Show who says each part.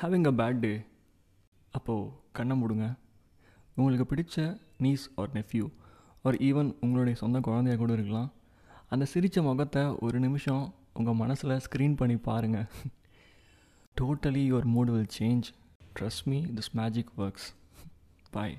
Speaker 1: Having a bad டே அப்போது கண்ணை மூடுங்க. உங்களுக்கு பிடிச்ச niece or nephew or even உங்களுடைய சொந்த குழந்தைய கூட இருக்கலாம். அந்த சிரித்த முகத்தை ஒரு நிமிஷம் உங்கள் மனசில் ஸ்க்ரீன் பண்ணி பாருங்கள் totally your mood will change trust me this magic works bye